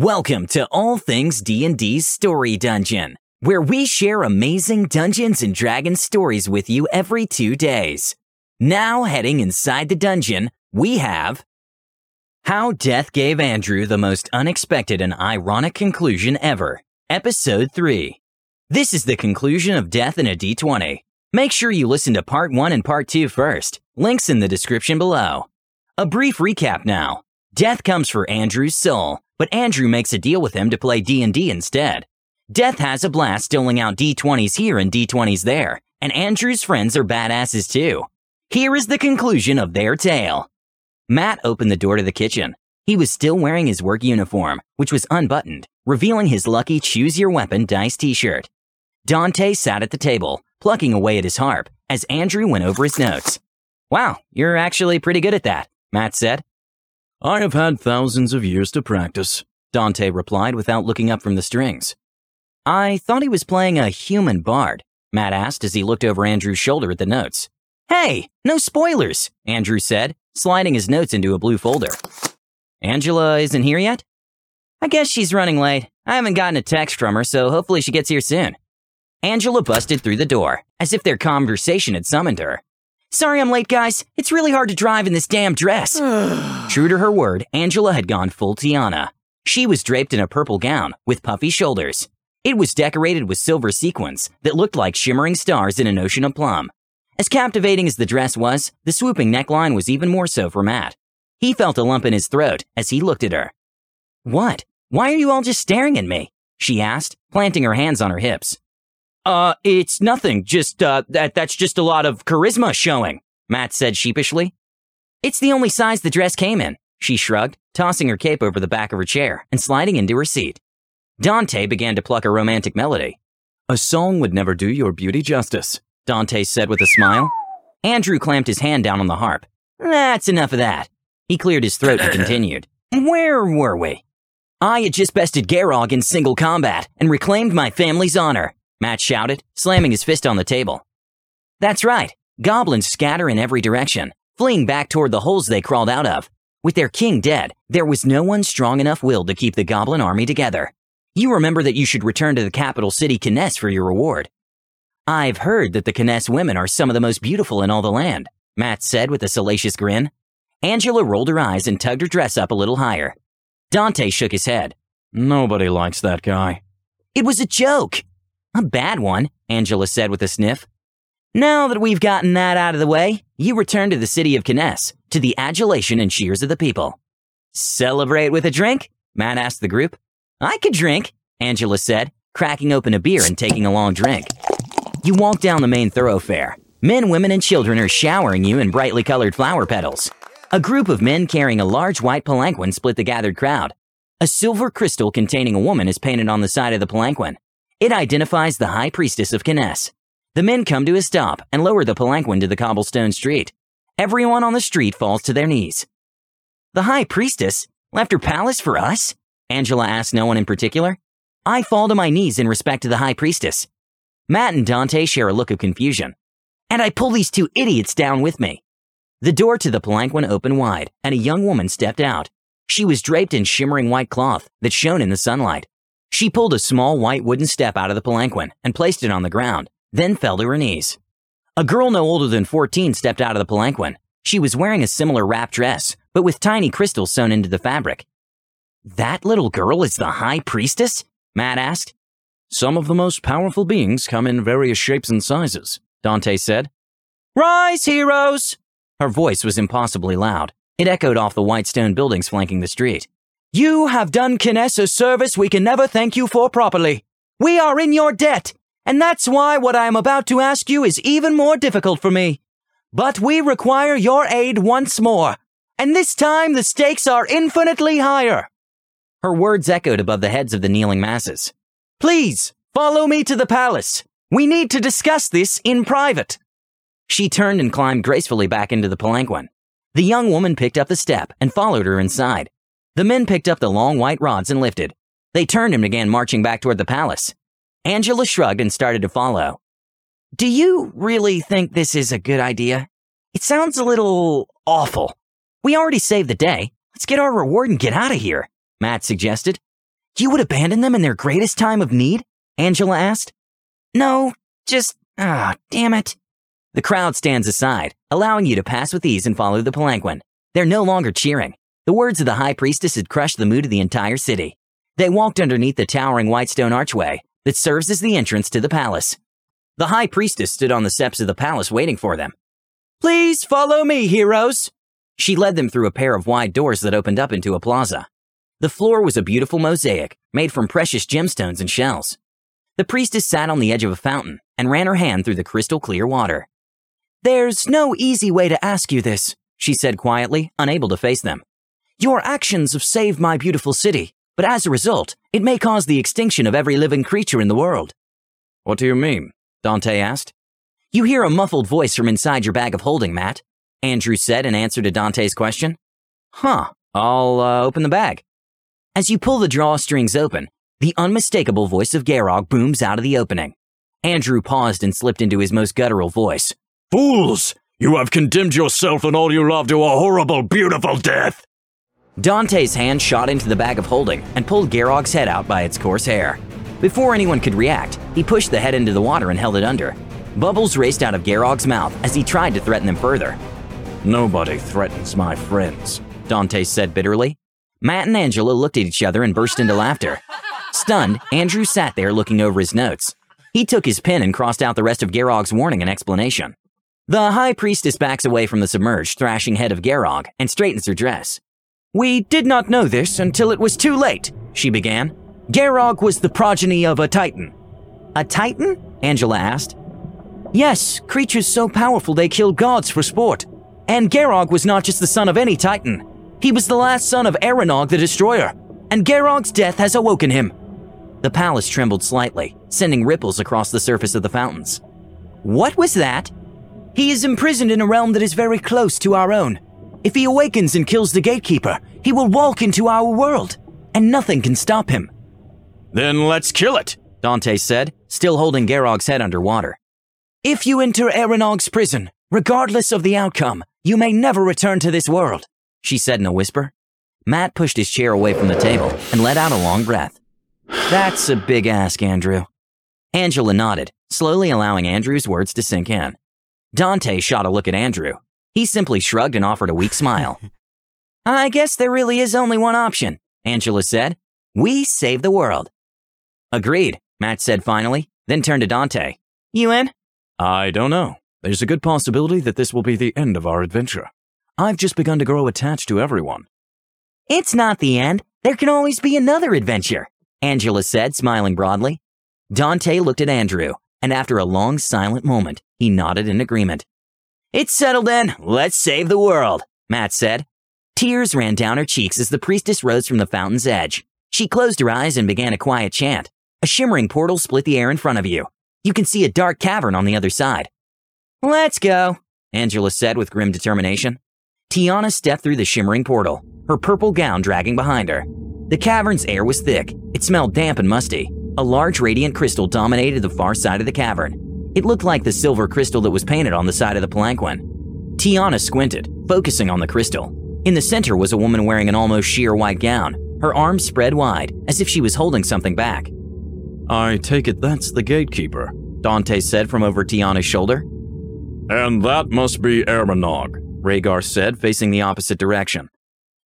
Welcome to All Things D&D's Story Dungeon, where we share amazing Dungeons and Dragons stories with you every 2 days. Now heading inside the dungeon, we have How Death Gave Andrew the most unexpected and ironic conclusion ever. Episode 3. This is the conclusion of Death and a D20. Make sure you listen to part 1 and part 2 first. Links in the description below. A brief recap now. Death comes for Andrew's soul, but Andrew makes a deal with him to play D&D instead. Death has a blast doling out D20s here and D20s there, and Andrew's friends are badasses too. Here is the conclusion of their tale. Matt opened the door to the kitchen. He was still wearing his work uniform, which was unbuttoned, revealing his lucky Choose Your Weapon dice t-shirt. Dante sat at the table, plucking away at his harp, as Andrew went over his notes. Wow, you're actually pretty good at that, Matt said. I have had thousands of years to practice. Dante replied without looking up from the strings. I thought he was playing a human bard, Matt asked as he looked over Andrew's shoulder at the notes. Hey, no spoilers, Andrew said, sliding his notes into a blue folder. Angela isn't here yet? I guess she's running late. I haven't gotten a text from her, so hopefully she gets here soon. Angela busted through the door, as if their conversation had summoned her. Sorry I'm late, guys. It's really hard to drive in this damn dress. True to her word, Angela had gone full Tiana. She was draped in a purple gown with puffy shoulders. It was decorated with silver sequins that looked like shimmering stars in an ocean of plum. As captivating as the dress was, the swooping neckline was even more so for Matt. He felt a lump in his throat as he looked at her. What? Why are you all just staring at me? She asked, planting her hands on her hips. Uh, it's nothing. Just, uh, that, that's just a lot of charisma showing, Matt said sheepishly. It's the only size the dress came in, she shrugged, tossing her cape over the back of her chair and sliding into her seat. Dante began to pluck a romantic melody. A song would never do your beauty justice, Dante said with a smile. Andrew clamped his hand down on the harp. That's enough of that. He cleared his throat and continued. Where were we? I had just bested Garog in single combat and reclaimed my family's honor. Matt shouted, slamming his fist on the table. That's right. Goblins scatter in every direction, fleeing back toward the holes they crawled out of. With their king dead, there was no one strong enough will to keep the goblin army together. You remember that you should return to the capital city, Kness, for your reward. I've heard that the Kness women are some of the most beautiful in all the land, Matt said with a salacious grin. Angela rolled her eyes and tugged her dress up a little higher. Dante shook his head. Nobody likes that guy. It was a joke. A bad one, Angela said with a sniff. Now that we've gotten that out of the way, you return to the city of Kness, to the adulation and cheers of the people. Celebrate with a drink? Matt asked the group. I could drink, Angela said, cracking open a beer and taking a long drink. You walk down the main thoroughfare. Men, women, and children are showering you in brightly colored flower petals. A group of men carrying a large white palanquin split the gathered crowd. A silver crystal containing a woman is painted on the side of the palanquin. It identifies the High Priestess of Kness. The men come to a stop and lower the palanquin to the cobblestone street. Everyone on the street falls to their knees. The High Priestess left her palace for us? Angela asks no one in particular. I fall to my knees in respect to the High Priestess. Matt and Dante share a look of confusion. And I pull these two idiots down with me. The door to the palanquin opened wide, and a young woman stepped out. She was draped in shimmering white cloth that shone in the sunlight. She pulled a small white wooden step out of the palanquin and placed it on the ground, then fell to her knees. A girl no older than 14 stepped out of the palanquin. She was wearing a similar wrap dress, but with tiny crystals sewn into the fabric. That little girl is the high priestess? Matt asked. Some of the most powerful beings come in various shapes and sizes, Dante said. Rise, heroes! Her voice was impossibly loud. It echoed off the white stone buildings flanking the street. You have done Kness a service we can never thank you for properly. We are in your debt, and that's why what I am about to ask you is even more difficult for me. But we require your aid once more, and this time the stakes are infinitely higher. Her words echoed above the heads of the kneeling masses. Please, follow me to the palace. We need to discuss this in private. She turned and climbed gracefully back into the palanquin. The young woman picked up the step and followed her inside. The men picked up the long white rods and lifted. They turned and began marching back toward the palace. Angela shrugged and started to follow. Do you really think this is a good idea? It sounds a little awful. We already saved the day. Let's get our reward and get out of here, Matt suggested. You would abandon them in their greatest time of need? Angela asked. No, just, ah, damn it. The crowd stands aside, allowing you to pass with ease and follow the palanquin. They're no longer cheering. The words of the high priestess had crushed the mood of the entire city. They walked underneath the towering white stone archway that serves as the entrance to the palace. The high priestess stood on the steps of the palace waiting for them. Please follow me, heroes. She led them through a pair of wide doors that opened up into a plaza. The floor was a beautiful mosaic made from precious gemstones and shells. The priestess sat on the edge of a fountain and ran her hand through the crystal clear water. There's no easy way to ask you this, she said quietly, unable to face them. Your actions have saved my beautiful city, but as a result, it may cause the extinction of every living creature in the world. What do you mean? Dante asked. You hear a muffled voice from inside your bag of holding, Matt, Andrew said in answer to Dante's question. Huh, I'll uh, open the bag. As you pull the drawstrings open, the unmistakable voice of Garog booms out of the opening. Andrew paused and slipped into his most guttural voice. Fools! You have condemned yourself and all you love to a horrible, beautiful death! Dante's hand shot into the bag of holding and pulled Garog's head out by its coarse hair. Before anyone could react, he pushed the head into the water and held it under. Bubbles raced out of Garog's mouth as he tried to threaten them further. Nobody threatens my friends, Dante said bitterly. Matt and Angela looked at each other and burst into laughter. Stunned, Andrew sat there looking over his notes. He took his pen and crossed out the rest of Garog's warning and explanation. The High Priestess backs away from the submerged, thrashing head of Garog and straightens her dress. We did not know this until it was too late, she began. Garog was the progeny of a Titan. A Titan? Angela asked. Yes, creatures so powerful they killed gods for sport. And Garog was not just the son of any Titan. He was the last son of Aranog the Destroyer, and Garog's death has awoken him. The palace trembled slightly, sending ripples across the surface of the fountains. What was that? He is imprisoned in a realm that is very close to our own. If he awakens and kills the gatekeeper, he will walk into our world, and nothing can stop him. Then let's kill it, Dante said, still holding Garog's head underwater. If you enter Aranog's prison, regardless of the outcome, you may never return to this world, she said in a whisper. Matt pushed his chair away from the table and let out a long breath. That's a big ask, Andrew. Angela nodded, slowly allowing Andrew's words to sink in. Dante shot a look at Andrew, he simply shrugged and offered a weak smile. I guess there really is only one option, Angela said. We save the world. Agreed, Matt said finally, then turned to Dante. You in? I don't know. There's a good possibility that this will be the end of our adventure. I've just begun to grow attached to everyone. It's not the end. There can always be another adventure, Angela said, smiling broadly. Dante looked at Andrew, and after a long silent moment, he nodded in agreement. It's settled then. Let's save the world, Matt said. Tears ran down her cheeks as the priestess rose from the fountain's edge. She closed her eyes and began a quiet chant. A shimmering portal split the air in front of you. You can see a dark cavern on the other side. Let's go, Angela said with grim determination. Tiana stepped through the shimmering portal, her purple gown dragging behind her. The cavern's air was thick. It smelled damp and musty. A large radiant crystal dominated the far side of the cavern. It looked like the silver crystal that was painted on the side of the palanquin. Tiana squinted, focusing on the crystal. In the center was a woman wearing an almost sheer white gown, her arms spread wide, as if she was holding something back. I take it that's the gatekeeper, Dante said from over Tiana's shoulder. And that must be Aranog, Rhaegar said, facing the opposite direction.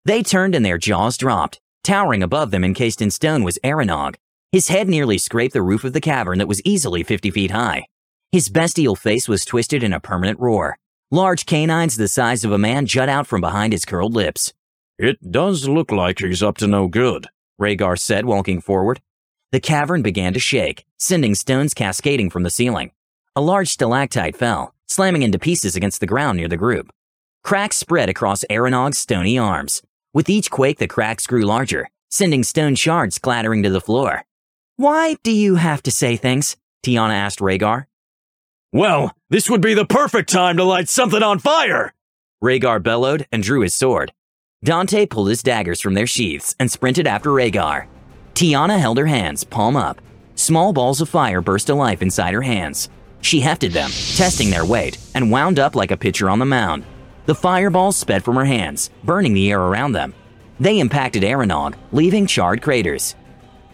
They turned and their jaws dropped. Towering above them, encased in stone, was Aranog. His head nearly scraped the roof of the cavern that was easily 50 feet high. His bestial face was twisted in a permanent roar. Large canines the size of a man jut out from behind his curled lips. It does look like he's up to no good, Rhaegar said, walking forward. The cavern began to shake, sending stones cascading from the ceiling. A large stalactite fell, slamming into pieces against the ground near the group. Cracks spread across Aranog's stony arms. With each quake, the cracks grew larger, sending stone shards clattering to the floor. Why do you have to say things? Tiana asked Rhaegar. Well, this would be the perfect time to light something on fire! Rhaegar bellowed and drew his sword. Dante pulled his daggers from their sheaths and sprinted after Rhaegar. Tiana held her hands, palm up. Small balls of fire burst to life inside her hands. She hefted them, testing their weight, and wound up like a pitcher on the mound. The fireballs sped from her hands, burning the air around them. They impacted Aranog, leaving charred craters.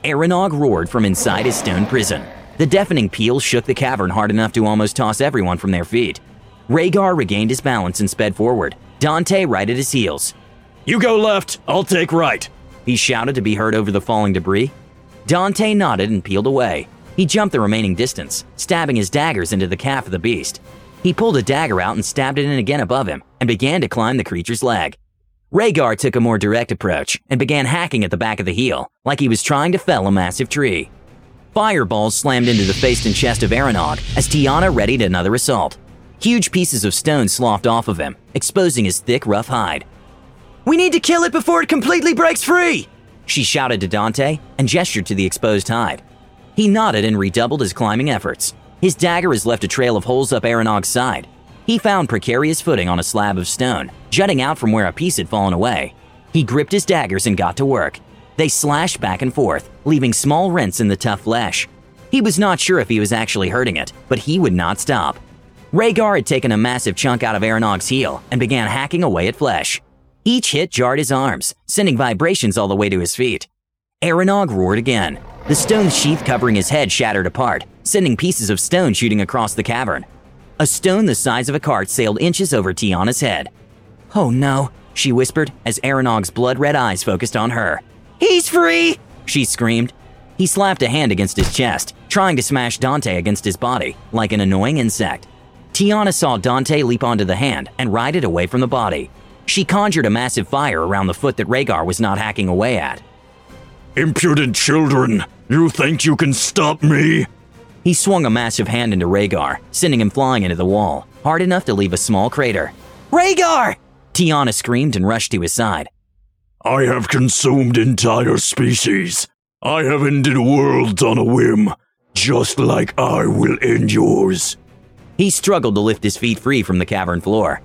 Aranog roared from inside his stone prison. The deafening peal shook the cavern hard enough to almost toss everyone from their feet. Rhaegar regained his balance and sped forward, Dante right at his heels. You go left, I'll take right. He shouted to be heard over the falling debris. Dante nodded and peeled away. He jumped the remaining distance, stabbing his daggers into the calf of the beast. He pulled a dagger out and stabbed it in again above him and began to climb the creature's leg. Rhaegar took a more direct approach and began hacking at the back of the heel, like he was trying to fell a massive tree. Fireballs slammed into the face and chest of Aranog as Tiana readied another assault. Huge pieces of stone sloughed off of him, exposing his thick, rough hide. We need to kill it before it completely breaks free! She shouted to Dante and gestured to the exposed hide. He nodded and redoubled his climbing efforts. His dagger has left a trail of holes up Aranog's side. He found precarious footing on a slab of stone, jutting out from where a piece had fallen away. He gripped his daggers and got to work. They slashed back and forth, leaving small rents in the tough flesh. He was not sure if he was actually hurting it, but he would not stop. Rhaegar had taken a massive chunk out of Aranog's heel and began hacking away at flesh. Each hit jarred his arms, sending vibrations all the way to his feet. Aranog roared again. The stone sheath covering his head shattered apart, sending pieces of stone shooting across the cavern. A stone the size of a cart sailed inches over Tiana's head. Oh no, she whispered as Aranog's blood red eyes focused on her. He's free! She screamed. He slapped a hand against his chest, trying to smash Dante against his body, like an annoying insect. Tiana saw Dante leap onto the hand and ride it away from the body. She conjured a massive fire around the foot that Rhaegar was not hacking away at. Impudent children, you think you can stop me? He swung a massive hand into Rhaegar, sending him flying into the wall, hard enough to leave a small crater. Rhaegar! Tiana screamed and rushed to his side. I have consumed entire species. I have ended worlds on a whim, just like I will end yours. He struggled to lift his feet free from the cavern floor.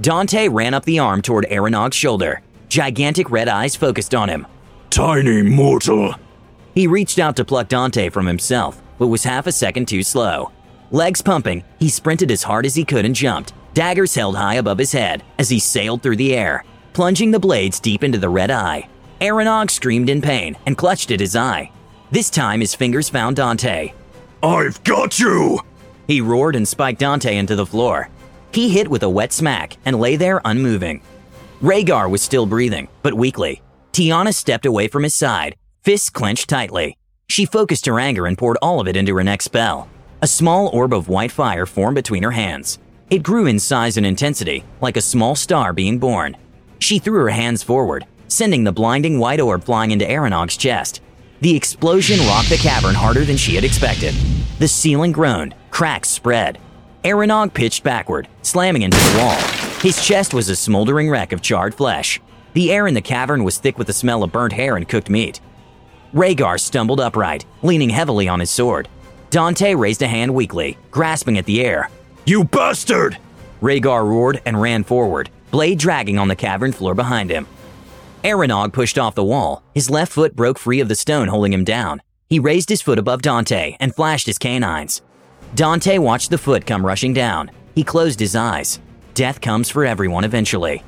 Dante ran up the arm toward Aranog's shoulder. Gigantic red eyes focused on him. Tiny mortal. He reached out to pluck Dante from himself, but was half a second too slow. Legs pumping, he sprinted as hard as he could and jumped, daggers held high above his head as he sailed through the air, plunging the blades deep into the red eye. Aranog screamed in pain and clutched at his eye. This time his fingers found Dante. I've got you! He roared and spiked Dante into the floor. He hit with a wet smack and lay there unmoving. Rhaegar was still breathing, but weakly. Tiana stepped away from his side, fists clenched tightly. She focused her anger and poured all of it into her next spell. A small orb of white fire formed between her hands. It grew in size and intensity, like a small star being born. She threw her hands forward, sending the blinding white orb flying into Aranog's chest. The explosion rocked the cavern harder than she had expected. The ceiling groaned, cracks spread. Aranog pitched backward, slamming into the wall. His chest was a smoldering wreck of charred flesh. The air in the cavern was thick with the smell of burnt hair and cooked meat. Rhaegar stumbled upright, leaning heavily on his sword. Dante raised a hand weakly, grasping at the air. You bastard! Rhaegar roared and ran forward, blade dragging on the cavern floor behind him. Aranog pushed off the wall. His left foot broke free of the stone holding him down. He raised his foot above Dante and flashed his canines. Dante watched the foot come rushing down. He closed his eyes. Death comes for everyone eventually.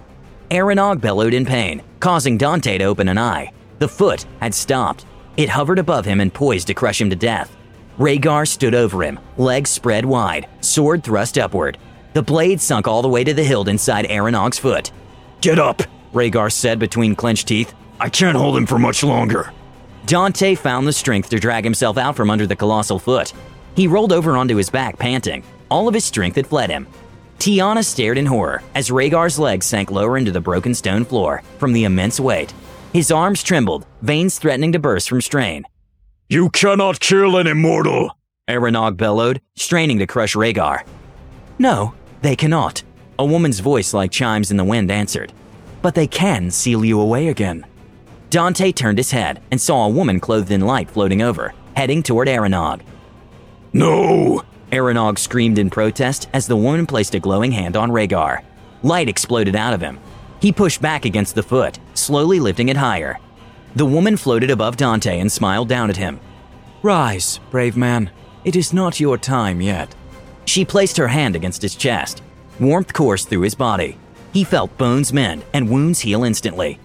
Aranog bellowed in pain, causing Dante to open an eye. The foot had stopped. It hovered above him and poised to crush him to death. Rhaegar stood over him, legs spread wide, sword thrust upward. The blade sunk all the way to the hilt inside Aranog's foot. Get up, Rhaegar said between clenched teeth. I can't hold him for much longer. Dante found the strength to drag himself out from under the colossal foot. He rolled over onto his back, panting. All of his strength had fled him. Tiana stared in horror as Rhaegar's legs sank lower into the broken stone floor from the immense weight. His arms trembled, veins threatening to burst from strain. You cannot kill an immortal, Aranog bellowed, straining to crush Rhaegar. No, they cannot. A woman's voice like chimes in the wind answered. But they can seal you away again. Dante turned his head and saw a woman clothed in light floating over, heading toward Aranog. No! Aranog screamed in protest as the woman placed a glowing hand on Rhaegar. Light exploded out of him. He pushed back against the foot, slowly lifting it higher. The woman floated above Dante and smiled down at him. Rise, brave man. It is not your time yet. She placed her hand against his chest. Warmth coursed through his body. He felt bones mend and wounds heal instantly.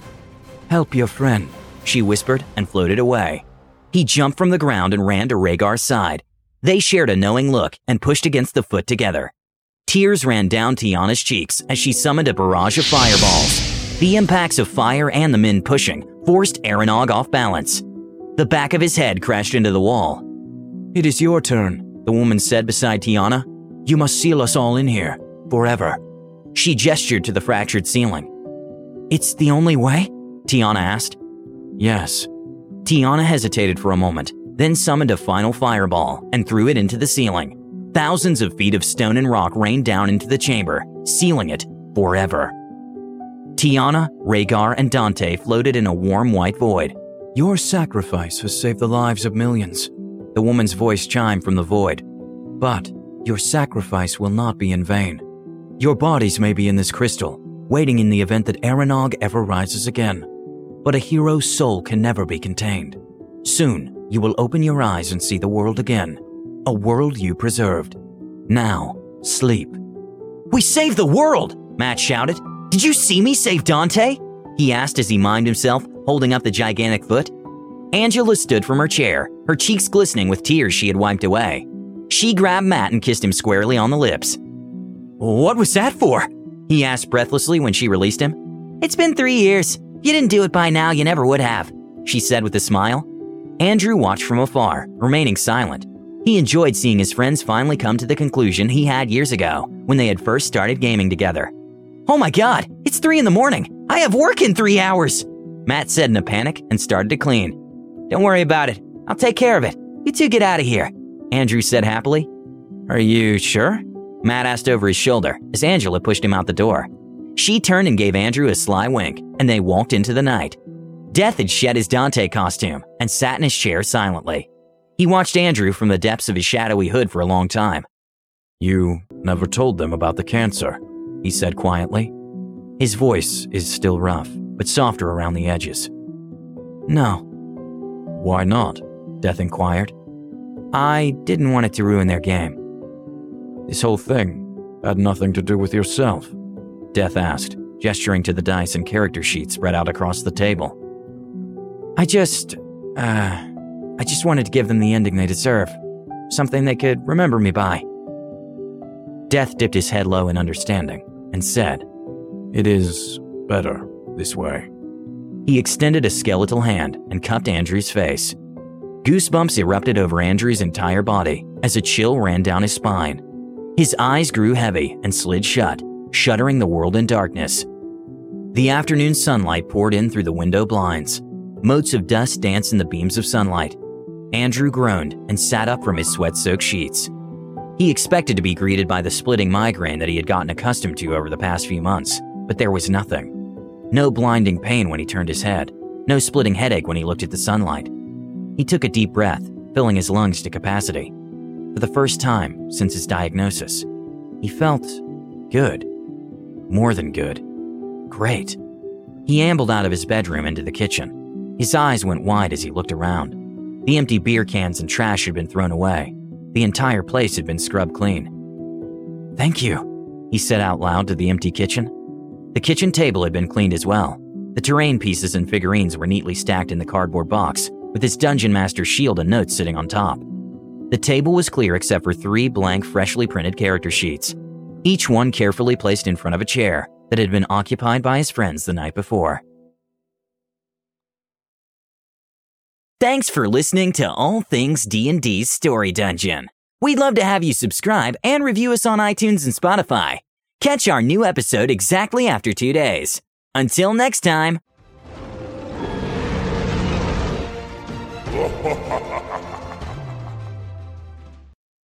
Help your friend, she whispered and floated away. He jumped from the ground and ran to Rhaegar's side. They shared a knowing look and pushed against the foot together. Tears ran down Tiana's cheeks as she summoned a barrage of fireballs. The impacts of fire and the men pushing forced Aranog off balance. The back of his head crashed into the wall. It is your turn, the woman said beside Tiana. You must seal us all in here, forever. She gestured to the fractured ceiling. It's the only way? Tiana asked. Yes. Tiana hesitated for a moment, then summoned a final fireball and threw it into the ceiling. Thousands of feet of stone and rock rained down into the chamber, sealing it forever. Tiana, Rhaegar, and Dante floated in a warm white void. Your sacrifice has saved the lives of millions. The woman's voice chimed from the void. But your sacrifice will not be in vain. Your bodies may be in this crystal, waiting in the event that Aranog ever rises again. But a hero's soul can never be contained. Soon, you will open your eyes and see the world again, a world you preserved. Now, sleep. We saved the world! Matt shouted. Did you see me save Dante? He asked as he mimed himself, holding up the gigantic foot. Angela stood from her chair, her cheeks glistening with tears she had wiped away. She grabbed Matt and kissed him squarely on the lips. What was that for? He asked breathlessly when she released him. It's been three years. You didn't do it by now, you never would have, she said with a smile. Andrew watched from afar, remaining silent. He enjoyed seeing his friends finally come to the conclusion he had years ago when they had first started gaming together. Oh my god, it's three in the morning. I have work in three hours, Matt said in a panic and started to clean. Don't worry about it. I'll take care of it. You two get out of here, Andrew said happily. Are you sure? Matt asked over his shoulder as Angela pushed him out the door. She turned and gave Andrew a sly wink, and they walked into the night. Death had shed his Dante costume and sat in his chair silently. He watched Andrew from the depths of his shadowy hood for a long time. You never told them about the cancer, he said quietly. His voice is still rough, but softer around the edges. No. Why not? Death inquired. I didn't want it to ruin their game. This whole thing had nothing to do with yourself? Death asked, gesturing to the dice and character sheets spread out across the table. I just, uh, I just wanted to give them the ending they deserve. Something they could remember me by. Death dipped his head low in understanding and said, It is better this way. He extended a skeletal hand and cupped Andrew's face. Goosebumps erupted over Andrew's entire body as a chill ran down his spine. His eyes grew heavy and slid shut, shuttering the world in darkness. The afternoon sunlight poured in through the window blinds. Motes of dust danced in the beams of sunlight. Andrew groaned and sat up from his sweat soaked sheets. He expected to be greeted by the splitting migraine that he had gotten accustomed to over the past few months, but there was nothing. No blinding pain when he turned his head, no splitting headache when he looked at the sunlight. He took a deep breath, filling his lungs to capacity. For the first time since his diagnosis, he felt good. More than good. Great. He ambled out of his bedroom into the kitchen. His eyes went wide as he looked around. The empty beer cans and trash had been thrown away. The entire place had been scrubbed clean. Thank you, he said out loud to the empty kitchen. The kitchen table had been cleaned as well. The terrain pieces and figurines were neatly stacked in the cardboard box, with its dungeon master's shield and notes sitting on top. The table was clear except for three blank, freshly printed character sheets, each one carefully placed in front of a chair that had been occupied by his friends the night before. Thanks for listening to All Things D&D's Story Dungeon. We'd love to have you subscribe and review us on iTunes and Spotify. Catch our new episode exactly after 2 days. Until next time. ¡Ja! Oh,